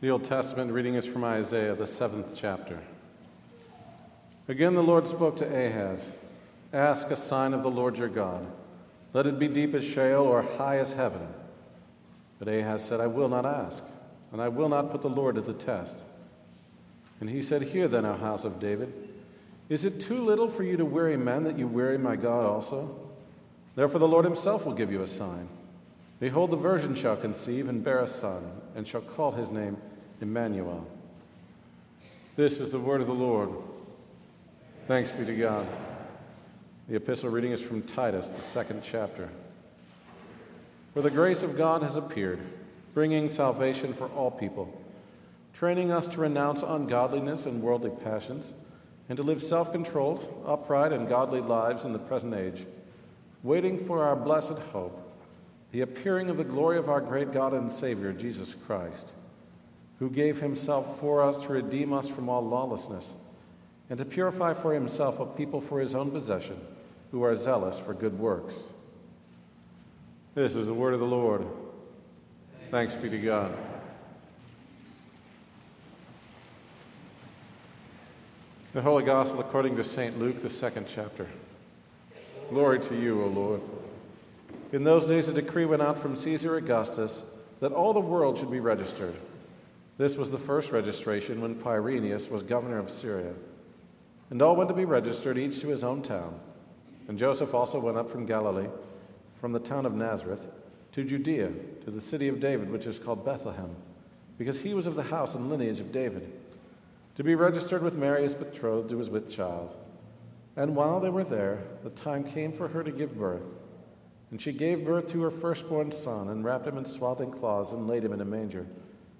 The Old Testament reading is from Isaiah, the seventh chapter. Again, the Lord spoke to Ahaz Ask a sign of the Lord your God. Let it be deep as Sheol or high as heaven. But Ahaz said, I will not ask, and I will not put the Lord to the test. And he said, Hear then, O house of David. Is it too little for you to weary men that you weary my God also? Therefore, the Lord himself will give you a sign. Behold, the virgin shall conceive and bear a son, and shall call his name Emmanuel. This is the word of the Lord. Thanks be to God. The epistle reading is from Titus, the second chapter. For the grace of God has appeared, bringing salvation for all people, training us to renounce ungodliness and worldly passions, and to live self controlled, upright, and godly lives in the present age, waiting for our blessed hope, the appearing of the glory of our great God and Savior, Jesus Christ, who gave himself for us to redeem us from all lawlessness, and to purify for himself a people for his own possession, who are zealous for good works. This is the word of the Lord. Thanks be to God. The Holy Gospel according to St. Luke, the second chapter. Glory to you, O Lord. In those days, a decree went out from Caesar Augustus that all the world should be registered. This was the first registration when Quirinius was governor of Syria. And all went to be registered, each to his own town. And Joseph also went up from Galilee, from the town of Nazareth, to Judea, to the city of David, which is called Bethlehem, because he was of the house and lineage of David, to be registered with Mary, his betrothed, who was with child. And while they were there, the time came for her to give birth. And she gave birth to her firstborn son, and wrapped him in swaddling cloths, and laid him in a manger,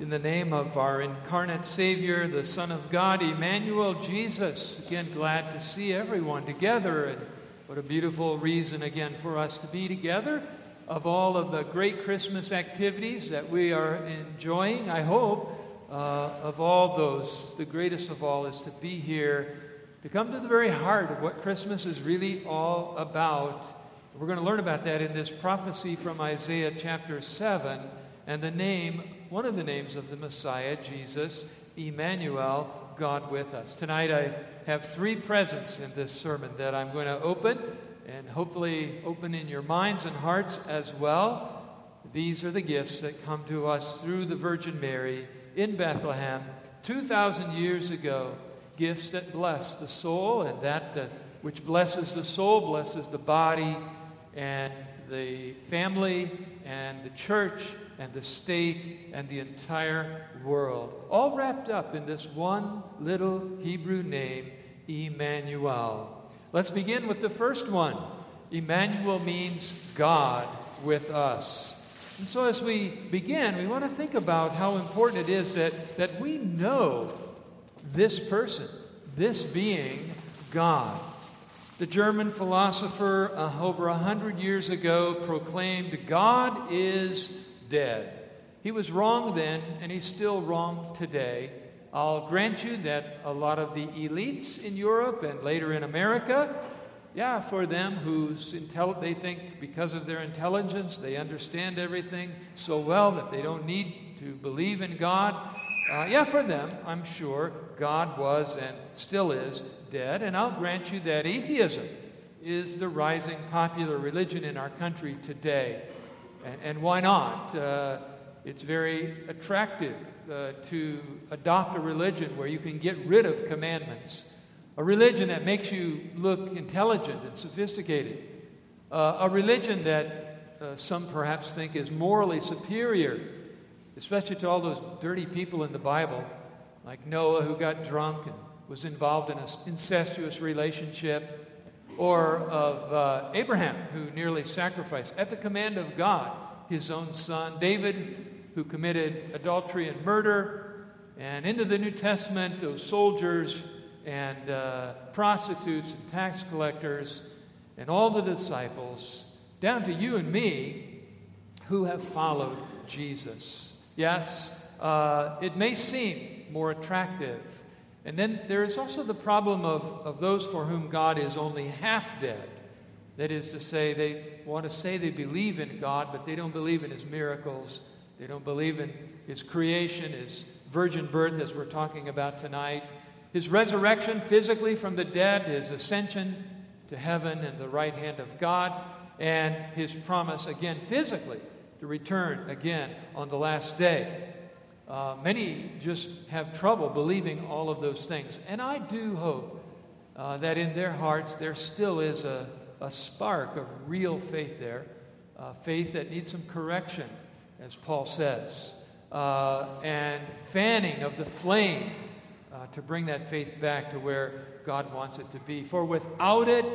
In the name of our incarnate Savior, the Son of God, Emmanuel, Jesus, again, glad to see everyone together. And what a beautiful reason, again, for us to be together. Of all of the great Christmas activities that we are enjoying, I hope, uh, of all those, the greatest of all is to be here, to come to the very heart of what Christmas is really all about. We're going to learn about that in this prophecy from Isaiah chapter 7 and the name, one of the names of the Messiah, Jesus, Emmanuel, God with us. Tonight I have three presents in this sermon that I'm going to open and hopefully open in your minds and hearts as well. These are the gifts that come to us through the Virgin Mary in Bethlehem 2,000 years ago. Gifts that bless the soul, and that uh, which blesses the soul blesses the body and the family and the church and the state and the entire world. All wrapped up in this one little Hebrew name, Emmanuel. Let's begin with the first one. Emmanuel means God with us. And so, as we begin, we want to think about how important it is that, that we know this person, this being, God. The German philosopher uh, over a hundred years ago proclaimed, God is dead. He was wrong then, and he's still wrong today. I'll grant you that a lot of the elites in Europe and later in America Yeah, for them whose intel- they think because of their intelligence they understand everything so well that they don't need to believe in God. Uh, yeah, for them, I'm sure God was and still is dead. And I'll grant you that atheism is the rising popular religion in our country today. And, and why not? Uh, it's very attractive uh, to adopt a religion where you can get rid of commandments, a religion that makes you look intelligent and sophisticated, uh, a religion that uh, some perhaps think is morally superior, especially to all those dirty people in the Bible, like Noah who got drunk and was involved in an incestuous relationship or of uh, Abraham, who nearly sacrificed at the command of God his own son, David, who committed adultery and murder, and into the New Testament, those soldiers and uh, prostitutes and tax collectors and all the disciples, down to you and me, who have followed Jesus. Yes, uh, it may seem more attractive and then there is also the problem of, of those for whom God is only half dead. That is to say, they want to say they believe in God, but they don't believe in His miracles. They don't believe in His creation, His virgin birth, as we're talking about tonight, His resurrection physically from the dead, His ascension to heaven and the right hand of God, and His promise again physically to return again on the last day. Uh, many just have trouble believing all of those things. And I do hope uh, that in their hearts there still is a, a spark of real faith there, uh, faith that needs some correction, as Paul says, uh, and fanning of the flame uh, to bring that faith back to where God wants it to be. For without it,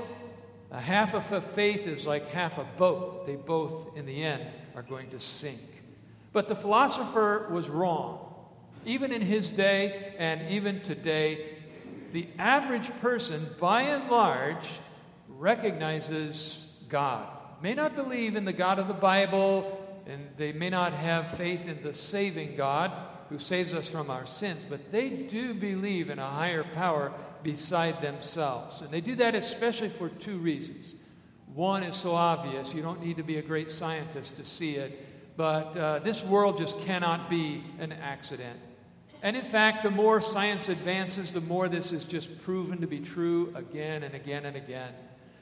a half of a faith is like half a boat. They both, in the end, are going to sink. But the philosopher was wrong. Even in his day and even today, the average person, by and large, recognizes God. May not believe in the God of the Bible, and they may not have faith in the saving God who saves us from our sins, but they do believe in a higher power beside themselves. And they do that especially for two reasons. One is so obvious, you don't need to be a great scientist to see it but uh, this world just cannot be an accident. And in fact, the more science advances, the more this is just proven to be true again and again and again.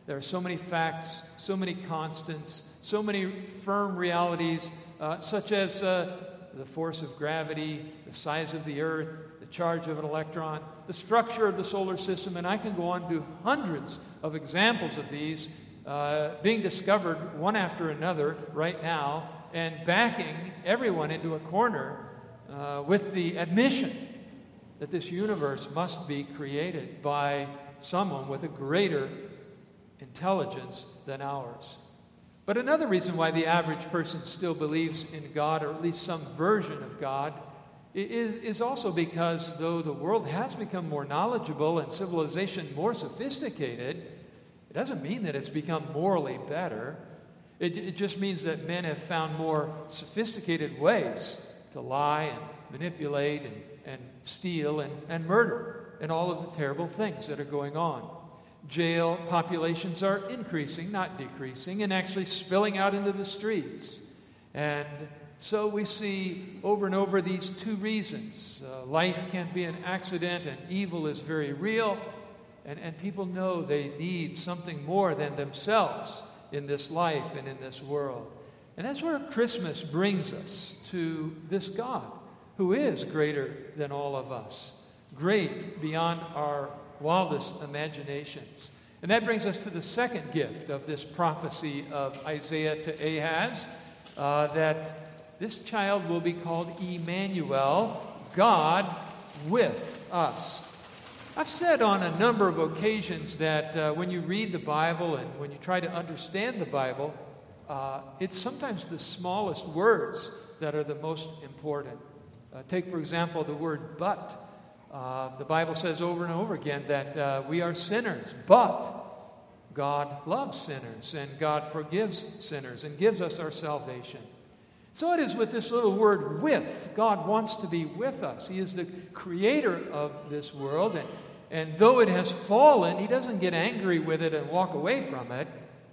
There are so many facts, so many constants, so many firm realities, uh, such as uh, the force of gravity, the size of the earth, the charge of an electron, the structure of the solar system, and I can go on to hundreds of examples of these uh, being discovered one after another right now and backing everyone into a corner uh, with the admission that this universe must be created by someone with a greater intelligence than ours. But another reason why the average person still believes in God, or at least some version of God, is, is also because though the world has become more knowledgeable and civilization more sophisticated, it doesn't mean that it's become morally better. It, it just means that men have found more sophisticated ways to lie and manipulate and, and steal and, and murder and all of the terrible things that are going on. Jail populations are increasing, not decreasing, and actually spilling out into the streets. And so we see over and over these two reasons. Uh, life can be an accident, and evil is very real. And, and people know they need something more than themselves in this life and in this world. And that's where Christmas brings us to this God who is greater than all of us, great beyond our wildest imaginations. And that brings us to the second gift of this prophecy of Isaiah to Ahaz uh, that this child will be called Emmanuel, God with us. I've said on a number of occasions that uh, when you read the Bible and when you try to understand the Bible, uh, it's sometimes the smallest words that are the most important. Uh, take, for example, the word but. Uh, the Bible says over and over again that uh, we are sinners, but God loves sinners and God forgives sinners and gives us our salvation. So it is with this little word with. God wants to be with us. He is the creator of this world, and And though it has fallen, he doesn't get angry with it and walk away from it.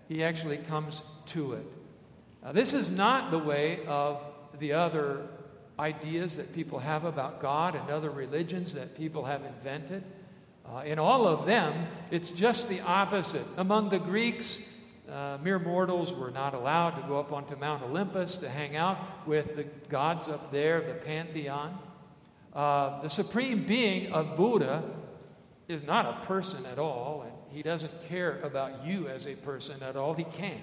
He actually comes to it. Now, this is not the way of the other ideas that people have about God and other religions that people have invented. Uh, in all of them, it's just the opposite. Among the Greeks, uh, mere mortals were not allowed to go up onto Mount Olympus to hang out with the gods up there, the pantheon. Uh, the supreme being of Buddha is not a person at all, and he doesn't care about you as a person at all. He can't.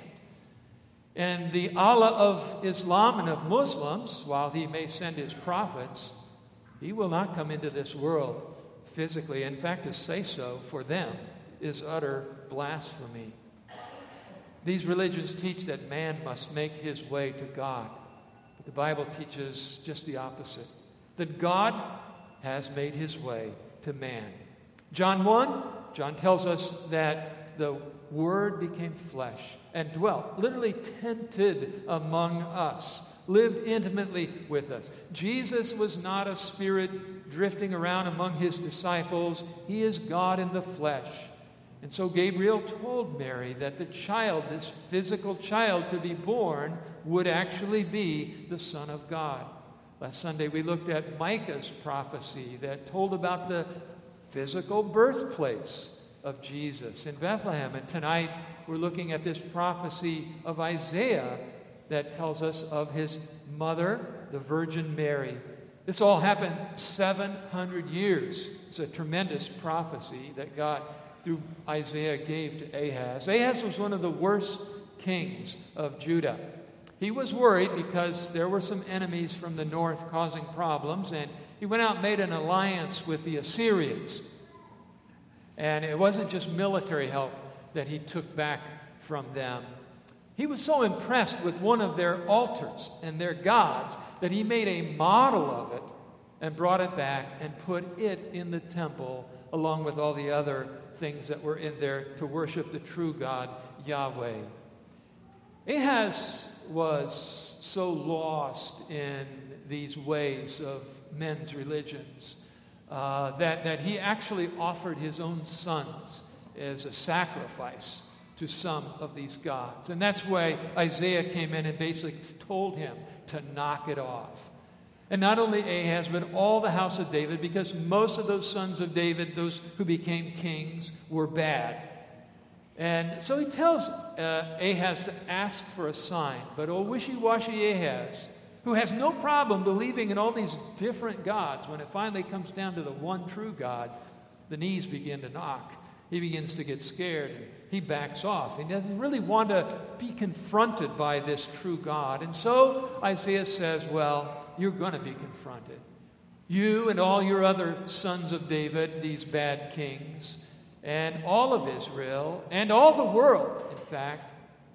And the Allah of Islam and of Muslims, while he may send his prophets, he will not come into this world physically. In fact, to say so for them is utter blasphemy. These religions teach that man must make his way to God. But the Bible teaches just the opposite that God has made his way to man. John 1, John tells us that the Word became flesh and dwelt, literally tented among us, lived intimately with us. Jesus was not a spirit drifting around among his disciples, he is God in the flesh. And so Gabriel told Mary that the child, this physical child to be born, would actually be the Son of God. Last Sunday we looked at Micah's prophecy that told about the physical birthplace of Jesus in Bethlehem. And tonight we're looking at this prophecy of Isaiah that tells us of his mother, the Virgin Mary. This all happened 700 years. It's a tremendous prophecy that God, through Isaiah, gave to Ahaz. Ahaz was one of the worst kings of Judah. He was worried because there were some enemies from the north causing problems, and he went out and made an alliance with the Assyrians. And it wasn't just military help that he took back from them. He was so impressed with one of their altars and their gods that he made a model of it and brought it back and put it in the temple along with all the other things that were in there to worship the true God, Yahweh. Ahaz was so lost in these ways of men's religions uh, that, that he actually offered his own sons as a sacrifice to some of these gods. And that's why Isaiah came in and basically told him to knock it off. And not only Ahaz, but all the house of David, because most of those sons of David, those who became kings, were bad. And so he tells uh, Ahaz to ask for a sign. But old wishy washy Ahaz, who has no problem believing in all these different gods, when it finally comes down to the one true God, the knees begin to knock. He begins to get scared. And he backs off. He doesn't really want to be confronted by this true God. And so Isaiah says, Well, you're going to be confronted. You and all your other sons of David, these bad kings, and all of Israel, and all the world, in fact.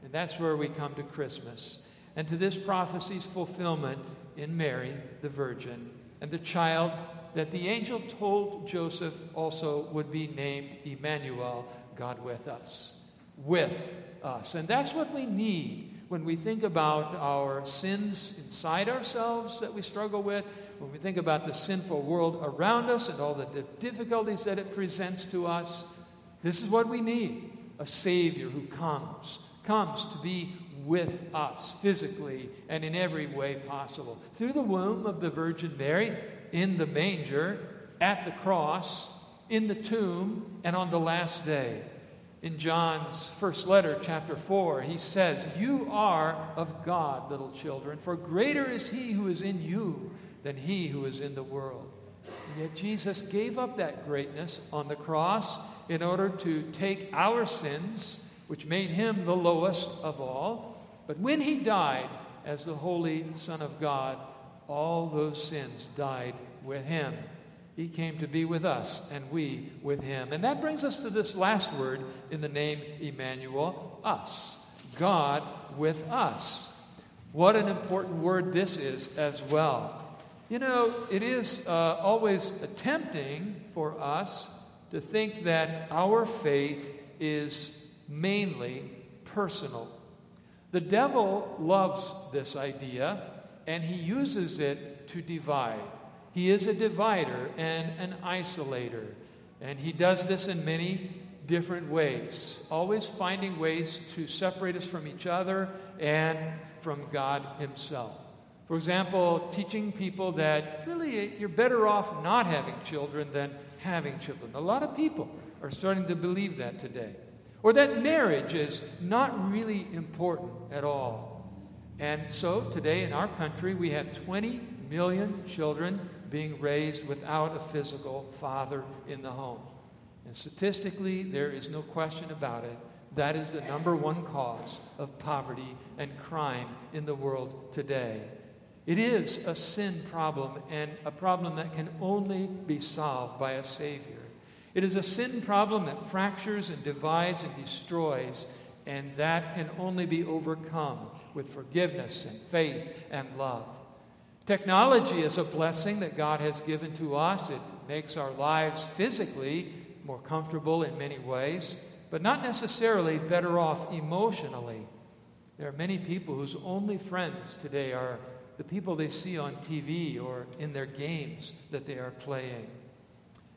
And that's where we come to Christmas and to this prophecy's fulfillment in Mary, the Virgin, and the child that the angel told Joseph also would be named Emmanuel, God with us. With us. And that's what we need when we think about our sins inside ourselves that we struggle with, when we think about the sinful world around us and all the difficulties that it presents to us. This is what we need a Savior who comes, comes to be with us physically and in every way possible. Through the womb of the Virgin Mary, in the manger, at the cross, in the tomb, and on the last day. In John's first letter, chapter 4, he says, You are of God, little children, for greater is he who is in you than he who is in the world. And yet Jesus gave up that greatness on the cross in order to take our sins, which made him the lowest of all. But when he died as the Holy Son of God, all those sins died with him. He came to be with us, and we with him. And that brings us to this last word in the name Emmanuel us. God with us. What an important word this is as well. You know, it is uh, always tempting for us to think that our faith is mainly personal. The devil loves this idea, and he uses it to divide. He is a divider and an isolator. And he does this in many different ways, always finding ways to separate us from each other and from God Himself. For example, teaching people that really you're better off not having children than having children. A lot of people are starting to believe that today. Or that marriage is not really important at all. And so today in our country, we have 20 million children being raised without a physical father in the home. And statistically, there is no question about it. That is the number one cause of poverty and crime in the world today. It is a sin problem and a problem that can only be solved by a Savior. It is a sin problem that fractures and divides and destroys, and that can only be overcome with forgiveness and faith and love. Technology is a blessing that God has given to us. It makes our lives physically more comfortable in many ways, but not necessarily better off emotionally. There are many people whose only friends today are the people they see on TV or in their games that they are playing.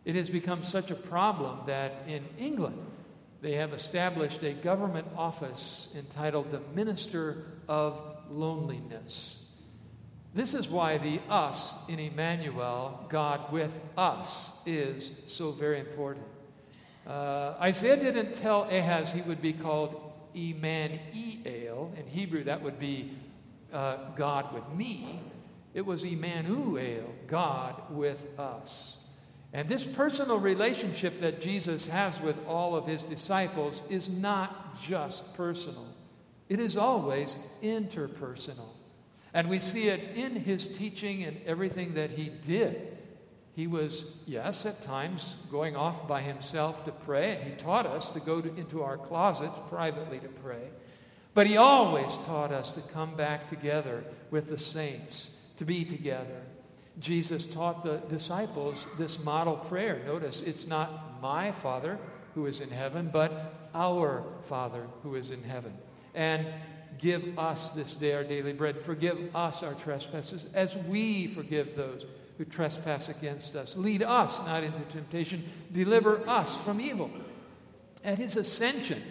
It has become such a problem that in England, they have established a government office entitled the Minister of Loneliness. This is why the us in Emmanuel, God with us, is so very important. Uh, Isaiah didn't tell Ahaz he would be called Emmanuel. In Hebrew, that would be uh, God with me. It was Emmanuel, God with us. And this personal relationship that Jesus has with all of his disciples is not just personal, it is always interpersonal. And we see it in his teaching and everything that he did. He was, yes, at times going off by himself to pray, and he taught us to go to, into our closets privately to pray. But he always taught us to come back together with the saints, to be together. Jesus taught the disciples this model prayer. Notice it's not my Father who is in heaven, but our Father who is in heaven. And give us this day our daily bread. Forgive us our trespasses as we forgive those who trespass against us. Lead us not into temptation, deliver us from evil. At his ascension,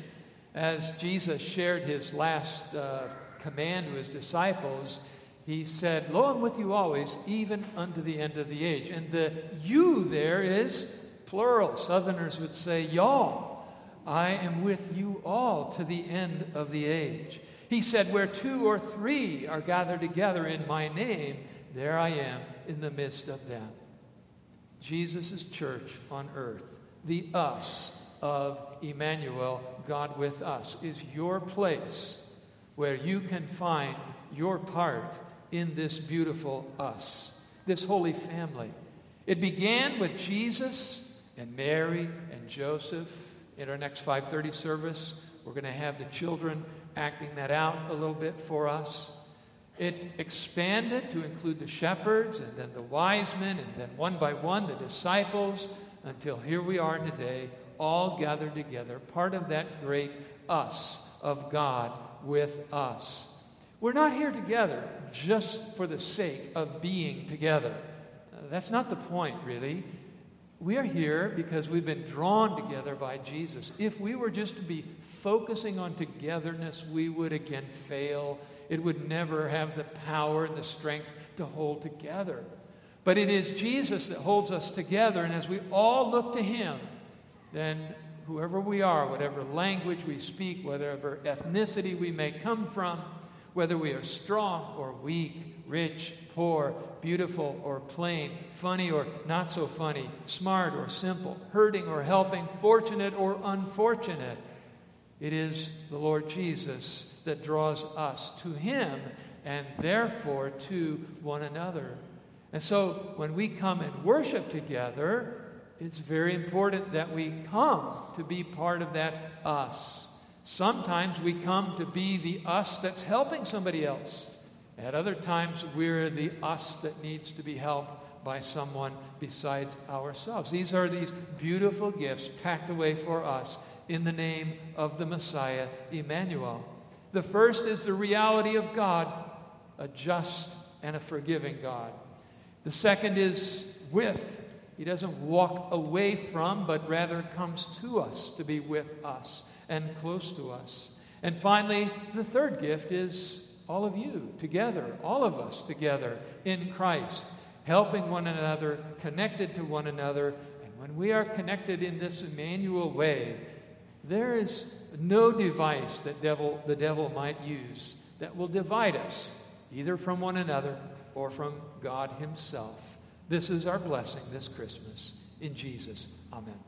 as Jesus shared his last uh, command to his disciples, he said, Lo, I'm with you always, even unto the end of the age. And the you there is plural. Southerners would say, Y'all. I am with you all to the end of the age. He said, Where two or three are gathered together in my name, there I am in the midst of them. Jesus' church on earth, the us of Emmanuel, God with us, is your place where you can find your part in this beautiful us, this holy family. It began with Jesus and Mary and Joseph. In our next 5:30 service, we're going to have the children acting that out a little bit for us. It expanded to include the shepherds and then the wise men and then one by one the disciples until here we are today, all gathered together, part of that great us of God with us. We're not here together just for the sake of being together. Uh, that's not the point, really. We are here because we've been drawn together by Jesus. If we were just to be focusing on togetherness, we would again fail it would never have the power and the strength to hold together. But it is Jesus that holds us together, and as we all look to Him, then whoever we are, whatever language we speak, whatever ethnicity we may come from, whether we are strong or weak, rich, poor, beautiful or plain, funny or not so funny, smart or simple, hurting or helping, fortunate or unfortunate, it is the Lord Jesus that draws us to Him and therefore to one another. And so when we come and worship together, it's very important that we come to be part of that us. Sometimes we come to be the us that's helping somebody else. At other times, we're the us that needs to be helped by someone besides ourselves. These are these beautiful gifts packed away for us in the name of the Messiah, Emmanuel. The first is the reality of God, a just and a forgiving God. The second is with He doesn't walk away from, but rather comes to us to be with us and close to us. And finally, the third gift is all of you together, all of us together in Christ, helping one another, connected to one another. And when we are connected in this Emmanuel way, there is no device that devil, the devil might use that will divide us, either from one another or from God Himself. This is our blessing this Christmas. In Jesus, Amen.